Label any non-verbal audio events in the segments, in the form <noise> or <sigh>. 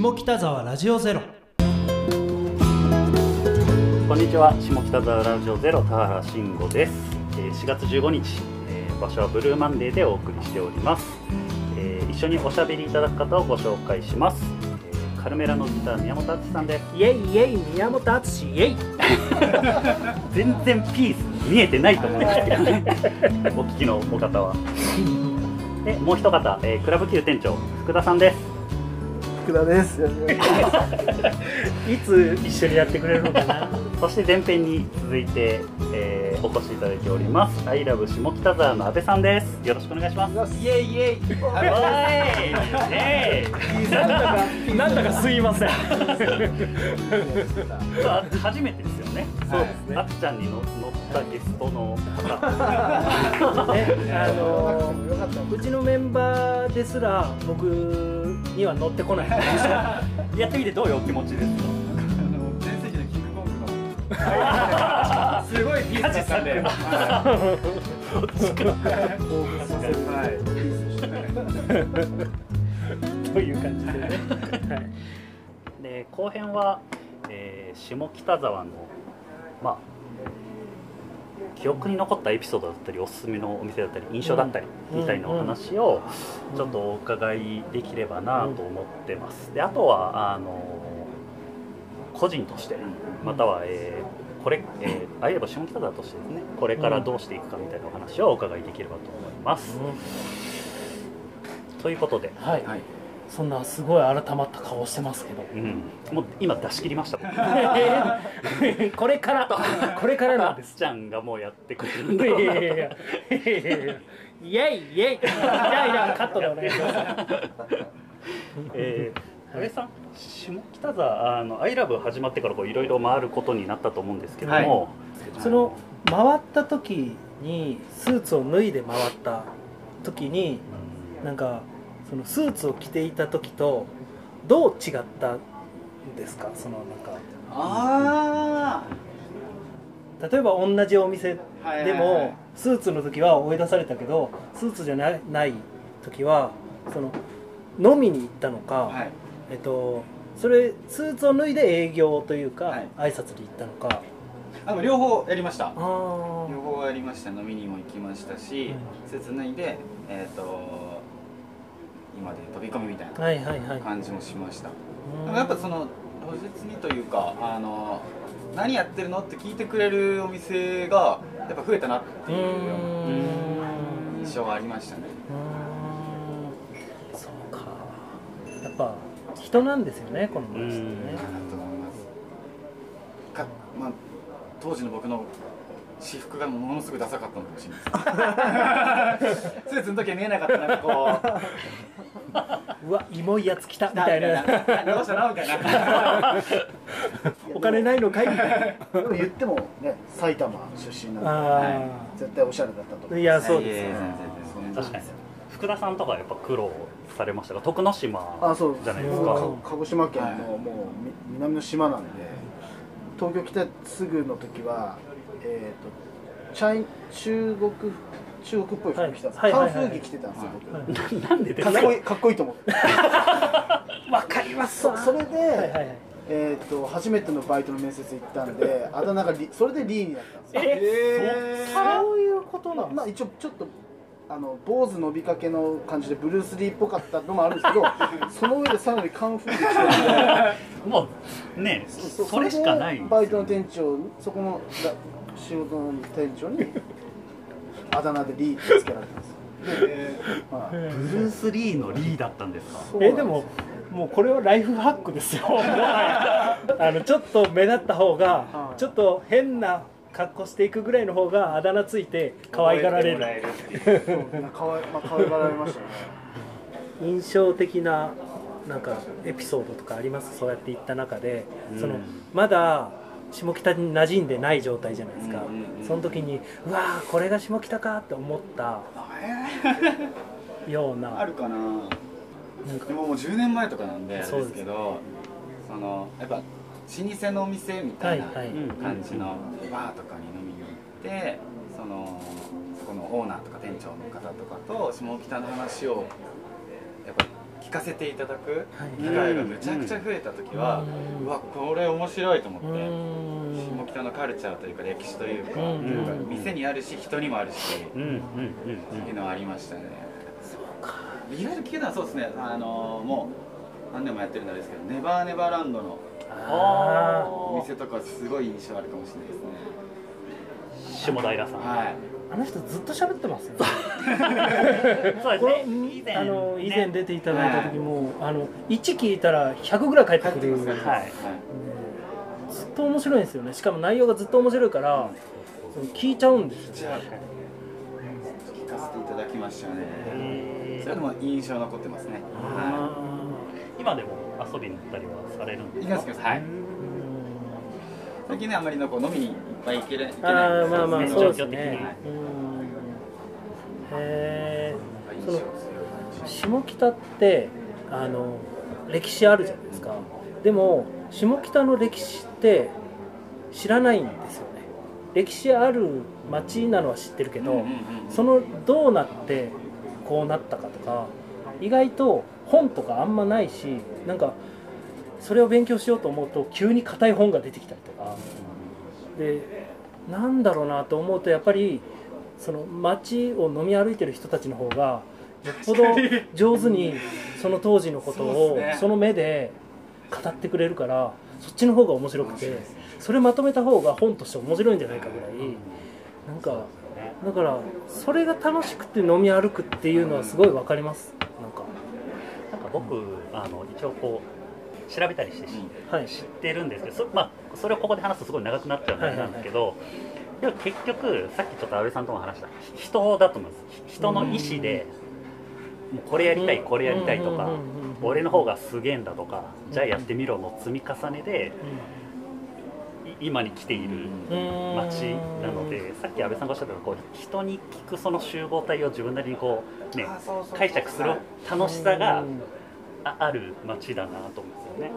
下北沢ラジオゼロ。こんにちは。下北沢ラジオゼロ田原慎吾です、えー4月15日、えー場所はブルーマンデーでお送りしております、えー一緒におしゃべりいただく方をご紹介します、えーカルメラのギター宮本敦さんです。イエイイエイ宮本敦イエイ。<laughs> 全然ピース見えてないと思うんですけどね。<laughs> お聞きのお方は。でもう一方、えークラブ Q 店長福田さんです福田です。<laughs> いつ一緒にやってくれるのかなそして前編に続いて、えーお越しいただいておりますアイラブ下北沢の阿部さんですよろしくお願いしますイエイイエイ。えなんだかなんだかすいませんあ初めてですよね。そうですねあっちゃんにの乗ったゲストの方。<laughs> ねあのうちのメンバーですら僕には乗ってこない <laughs> やってみてどういうお気持ちですか？すごいピースだったんで。という感じでね、はいで後編は、えー下北沢のまあ記憶に残ったエピソードだったりおすすめのお店だったり印象だったりうんみたいなお話をちょっとお伺いできればなと思ってます。であとはあの個人としてまたは、えーこれ、えー、あいれば下北沢としてですねこれからどうしていくかみたいなお話をお伺いできればと思います。ということで、はい、そんなすごい改まった顔してますけど。うん、もう今出し切りました。<laughs> これから。<laughs> これからなんです。ちゃんがもうやってくれるんだ。いやいやいやいや。いやイエイ。イエイ。いやいやカットでお願いします。<laughs> えー、安倍さん下北沢あの「アイラブ始まってからこういろいろ回ることになったと思うんですけども、その回った時にスーツを脱いで回った時になんかそのスーツを着ていた時とどう違ったんですか？そのなんか。あ例えば同じお店あ。はいでもスーツの時は追い出されたけどスーツじゃないない時はその飲みに行ったのか、はい。えっとそれスーツを脱いで営業というか、はい。挨拶に行ったのか。あの両方やりました。あ両方やりました。飲みにも行きましたし、スーツ脱いでえっと今で飛び込みみたいあなはいはいはい。感じもしました。うん。でもやっぱその当日にというかあの何やってるのって聞いてくれるお店がやっぱ増えたなっていう印象はありましたね。うーん。そうか。やっぱ人なんですよねこの街ってね。うん。だと思いますか、まあ、当時の僕の私服がものすごいダサかったのかもしれない。ですスーツの時は見えなかったなんかこう。うわイモいやつ来たみたいな。どうしたなみたいな。お金ないのかい？みたいでも言ってもね埼玉出身なんで絶対おしゃれだったと思いやそうです。よいやいや全然確かに。福田さんとかやっぱ苦労されましたが徳之島あそうじゃないですうんかか鹿児島県はいのもうみ南の島なんで東京来てすぐの時はえっ、とチャイ中国中国っぽい服着てたんですはい。着着てたんですよ僕。はい。なんでですか？かっこいいかっこいいと思って <laughs> わかりますわ。そそれで、はいはい。はいえー、と初めてのバイトの面接行ったんであだ名がリそれでリーになったんですよ。えそういうことなまあ、んです。まあ一応ちょっとあの坊主伸びかけの感じでブルース・リーっぽかったのもあるんですけど <laughs> その上でさらにカンフーで来てる。んでもうねそそれしかないバイトの店長そこのだ仕事の店長にあだ名でリーってつけられたんです。よで、はい。ブルース・リーのリーだったんですか？えでももうこれはライフハックですよ。<laughs> あのちょっと目立った方がはい。ちょっと変な格好していくぐらいの方があだ名ついて可愛がられる。そうみんなかわい、まあ、可愛がられましたね印象的ななんかエピソードとかあります？そうやって行った中で。そのうんまだ下北に馴染んでない状態じゃないですか。うんうんうんその時にうわーこれが下北かって思った。ような。あるかな。なんか。でももう10年前とかなんでそうですすけどそのやっぱ老舗のお店みたいな感じのバーとかに飲みに行ってそのそこのオーナーとか店長の方とかと下北の話をやっぱ聞かせていただくはい。機会がめちゃくちゃ増えた時は、うわこれ面白いと思って、うん。下北のカルチャーというか歴史というか,、店にあるし人にもあるし、っていうのはありましたね。そうか。意外と聞けたのはそうですねあのもう何年もやってるんですけどネバーネバーランドのあお店とかすごい印象あるかもしれないですね下平さん、はい。ーあの人ずっと喋ってますよね。<laughs> そうですね。以前あの以前ね出ていただいた時も、あの1聞いたら100ぐらい返ってくる、はい。うんずっと面白いんですよね。しかも内容がずっと面白いから、その聞いちゃうんですよじゃあ聞かせていただきましたね。えー。それでも印象残ってますね。は今でも？遊びに行ったりはされるんいですか？はい。最近ねあんまりのこう飲みにいっぱい行けれ行けあない。あまあまあねそうですね。へえ印その下北ってあの歴史あるじゃないですか。でも下北の歴史って知らないんですよね。歴史ある町なのは知ってるけど、うんうんうん。そのどうなってこうなったかとか意外と本とかあんまないしなんかそれを勉強しようと思うと急に硬い本が出てきたりとか。でなんだろうなと思うとやっぱりその街を飲み歩いてる人たちの方がよっぽど上手にその当時のことをその目で語ってくれるからそっちの方が面白くてそれまとめた方が本として面白いんじゃないかぐらい。なんかだからそれが楽しくて飲み歩くっていうのはすごいわかります僕あの一応こう調べたりして知はい。知ってるんですけどそ,、まあ、それをここで話すとすごい長くなっちゃうんなんですけど、でも結局さっきちょっと安倍さんとも話した人だと思うんです。人の意思でもうこれやりたいこれやりたいとか俺の方がすげえんだとかじゃあやってみろの積み重ねでい今に来ているうん。街なのでさっき安倍さんがおっしゃったようにこう人に聞くその集合体を自分なりにこう、ね、あそうそう。解釈する楽しさがうんあある街だなと思うんですよね。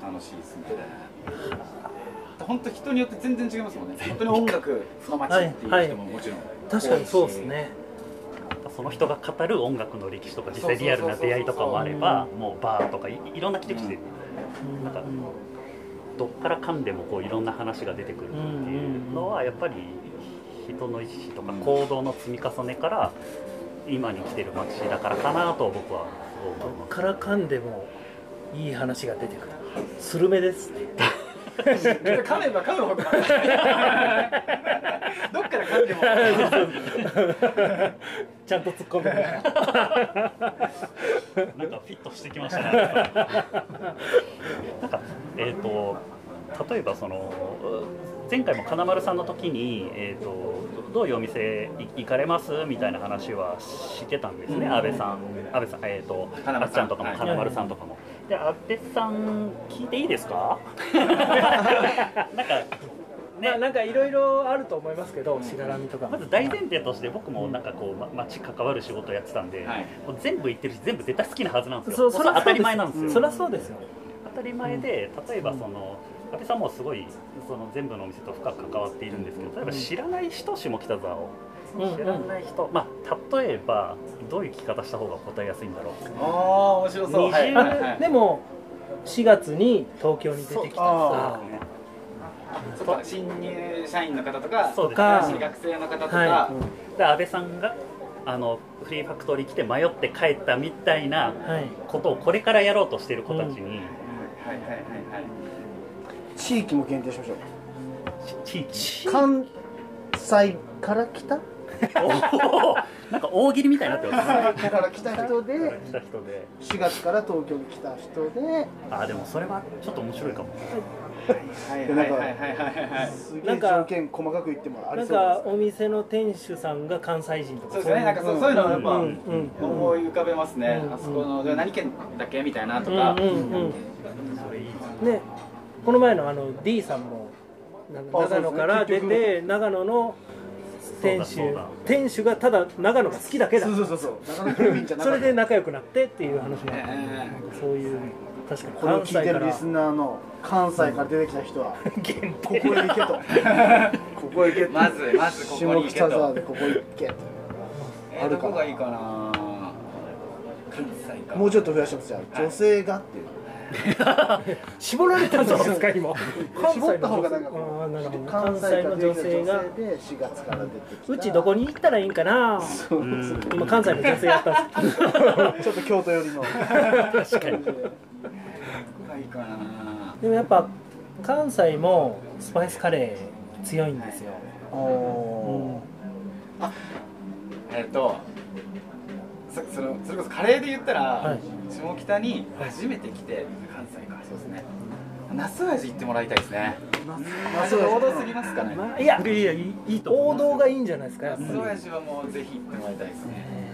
超楽しいですね。本当人によって全然違いますもんね。<laughs> 本当に音楽の街っていう人ももちろん。確かにそうですね。その人が語る音楽の歴史とか実際リアルな出会いとかもあればもうバーとかいいろんな切り口でうん。なんかどっから噛んでもこういろんな話が出てくるっていうのはやっぱり人の意思とか行動の積み重ねから今に来てる街だからかなと僕はそう思います。から噛んでもいい話が出てくる。スルメですね。噛めば噛むほどど。っから噛んでも。ちゃんと突っ込んでる。なんかフィットしてきましたね。なんかえっ、と例えばその前回も金丸さんの時にえっ、とどういうお店い行かれます？みたいな話はしてたんですね。うん。安倍さん、安倍さんえっ、とあっちゃんとかもはい。金丸さんとかも。で安倍さん聞いていいですか？<laughs> なんかね。まあなんかいろいろあると思いますけどしがらみとかまず大前提として僕もなんかこう、ま、街関わる仕事をやってたんで、はい。もう全部言ってるし全部絶対好きなはずなんですよ。そうそれは当たり前なんですよ、そりゃそうですよ。当たり前で例えばその安倍さんもすごいその全部のお店と深く関わっているんですけど例えば知らない人下北沢を。うん知らない人、まあ例えばどういう聞き方した方が答えやすいんだろう。ああ面白そう。20はいはいはい。でも4月に東京に出てきた新入社員の方とかそうですか新学生の方とか、はで安倍さんがあのフリーファクトリー来て迷って帰ったみたいないはい。ことをこれからやろうとしている子たちに、はいはいはいはい地域も限定しましょう。地域？関西から来た？なんか大喜利みたいになってますね。関西から来た人で来た人で。4月から東京に来た人で。あでもそれはちょっと面白いかも。はいかははいはい。はいはいすげえなんか条件細かく言ってもあなんりそうかお店の店主さんが関西人とかそうですね。なんかそういうのはやっぱ思い浮かべますね、うん。あそこので何県だっけみたいなとうんか、ねこの前のあの D さんも長野から出て長野の店主店主がただ長野が好きだけだ。そうそうそうそれで仲良くなってっていう話もあってええ。なんかそういう確かに。これを関西から。聞いてるリスナーの関西から出てきた人は限ここへ行けと。ここへ行けと。まずまずここに行け下北沢とでここ行けと。えー、どこがいいかな？関西か。もうちょっと増やしてますじゃあ女性がっていう <laughs> 絞られたんですか今。関絞った方がなんかあーなるほど関関西の女性がで4月から出てきた。うちどこに行ったらいいんかな。うん今関西の女性やったんです。<laughs> ちょっと京都寄りの。確かに。でもやっぱ関西もスパイスカレー強いんですよ、おえっとカレーで言ったら、はい。下北に初めて来て関西かそうですね。那須味行ってもらいたいですね。那ちょっと王道すぎますかね。まあ、いや。いやいやいいいいと思王道がいいんじゃないですか那須味はもうぜひ行ってもらいたいですね。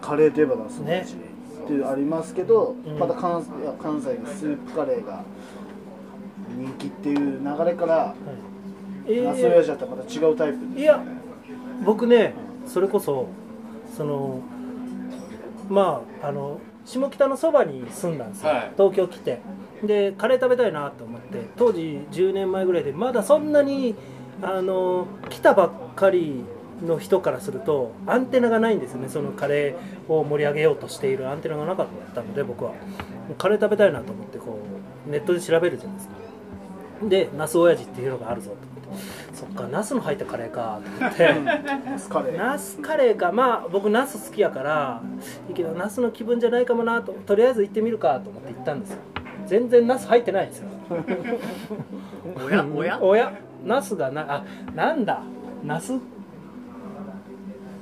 カレーといえばナスの味ってありますけど、うん。また関いや関西のスープカレーが人気っていう流れから、ーえナスの味だったらまた違うタイプです、ね、いや僕ねそれこそそのまああの下北のそばに住んだんですよ、はい。東京来て。でカレー食べたいなと思って当時10年前ぐらいでまだそんなにあの来たばっかりの人からするとアンテナがないんですよね。そのカレーを盛り上げようとしているアンテナがなかったので僕は。カレー食べたいなと思ってこうネットで調べるじゃないですかでナス親父っていうのがあるぞと思ってそっかナスの入ったカレーかと思って。ナスカレー。ナスカレーか。まあ僕ナス好きやからいいけどナスの気分じゃないかもなと。とりあえず行ってみるかと思って行ったんですよ。全然ナス入ってないんですよ。おや？おや？おや？ナスがなあなんだ？ナス？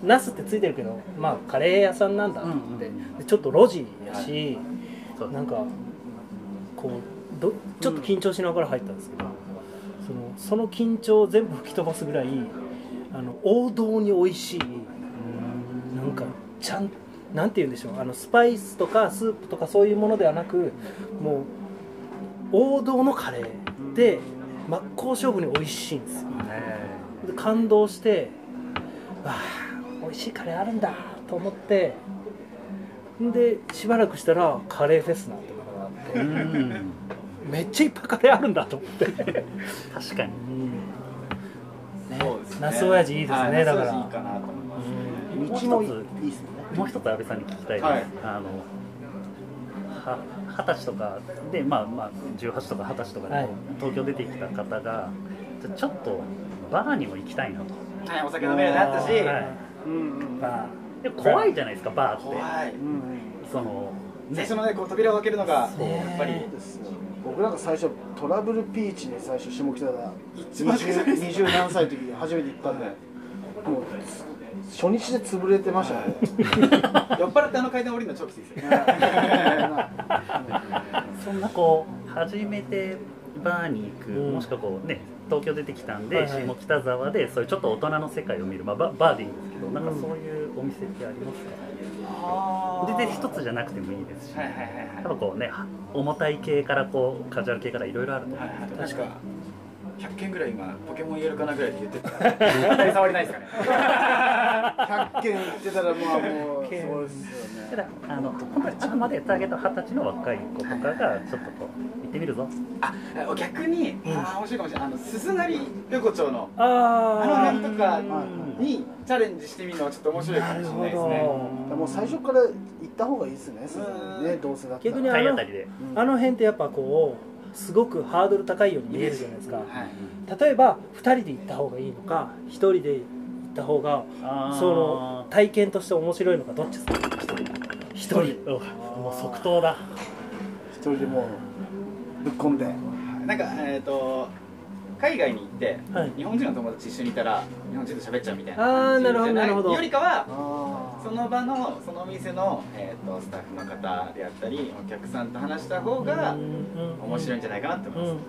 ナスってついてるけどまあカレー屋さんなんだと思って、うんうんでちょっと路地やし、そうなんかこうどちょっと緊張しながら入ったんですけど、そのその緊張を全部吹き飛ばすぐらいあの王道に美味しいなんかちゃんなんて言うんでしょうあのスパイスとかスープとかそういうものではなくもう王道のカレーで真っ向勝負に美味しいんですよ。えで感動してわあ美味しいカレーあるんだと思ってでしばらくしたらカレーフェスなんてものがあって、めっちゃいっぱいカレーあるんだと思って、確かに。ねそうですね。ナス親父いいですね、はいだから。いいかなと思います道もいいいいですもんね。もう一つ安倍さんに聞きたいです、はい。あのは二十歳とかでまあまあ18とか二十歳とかではい。東京出てきた方が、ちょっとバーにも行きたいなと、はいお酒飲めるようになったし、はい。うんうんまあで怖いじゃないですかバーって。怖い。うんうん。その最初のねこう扉を開けるのがそう。やっぱり。そうですよ僕なんか最初トラブルピーチに最初下北が一番最初です20何歳の時に初めて行ったんで。もう初日で潰れてましたね。酔っ払ってあの階段降りるの超きついですよ <laughs> そんなこう初めてバーに行く、うん。もしくはこうね東京出てきたんで、はいはい。下北沢でそういうちょっと大人の世界を見る、まあ、ババーでいいんですけどなんかそういうお店ってありますか、全然一つじゃなくてもいいですし、はいはいはいやっぱこうね重たい系からこうカジュアル系からいろいろあると思うんですけど、確か100件ぐらい今ポケモン言えるかなぐらいで言ってた。当たり障りないですかね。<laughs> 100件行ってたらまあもうそうですよたねだあの本当にあくまでターゲット二十歳の若い子とかがちょっとこう行ってみるぞ。あ逆に、ああ面白いかもしれない。あの鈴なり横丁のああのー辺とかはいにチャレンジしてみるのはちょっと面白いかもしれないですね。もう最初から行った方がいいですねうん。ねどうせだったら。逆にあの体当たりで。うんあの辺ってやっぱこうすごくハードル高いように見えるじゃないですか。はい。例えば2人で行った方がいいのか1人で行った方がその体験として面白いのかどっちですか？1人。うわもう即答だ。一人でもうぶっ込んで。なんかえっ、と海外に行って、はい。日本人の友達一緒にいたら日本人と喋っちゃうみたいなあーなるほど感じじゃいなるほど。よりかはあその場のそのお店の、えー、とスタッフの方であったりお客さんと話した方が面白いんじゃないかなって思います、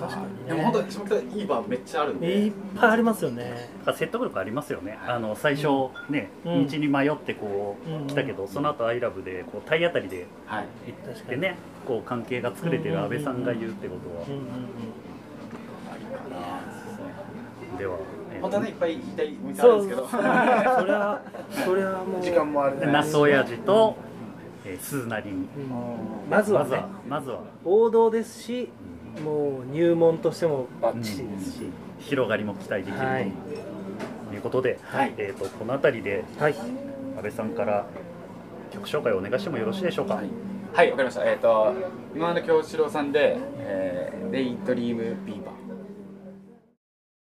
確かにねでも本当に下北いいバーめっちゃあるんでいっぱいありますよね説得力ありますよねあの最初ね、うん道に迷ってこう来たけどその後アイラブでこう体当たりではい行ってねこう関係が作れてる安倍さんが言うってことはありかなではえー本当はねいっぱい言いたいお店あるんですけどそりゃそりゃもう時間もあれナス親父と、えー、鈴なりにうん。まずはねまずは王道ですしもう入門としてもバッチリです。し、広がりも期待できるとい。いうことで、はい。えー、とこの辺りではい。安倍さんから曲紹介をお願いしてもよろしいでしょうか、はい、はい、わかりました。えっ、と今村京志郎さんで、えー、デイドリームビーバー。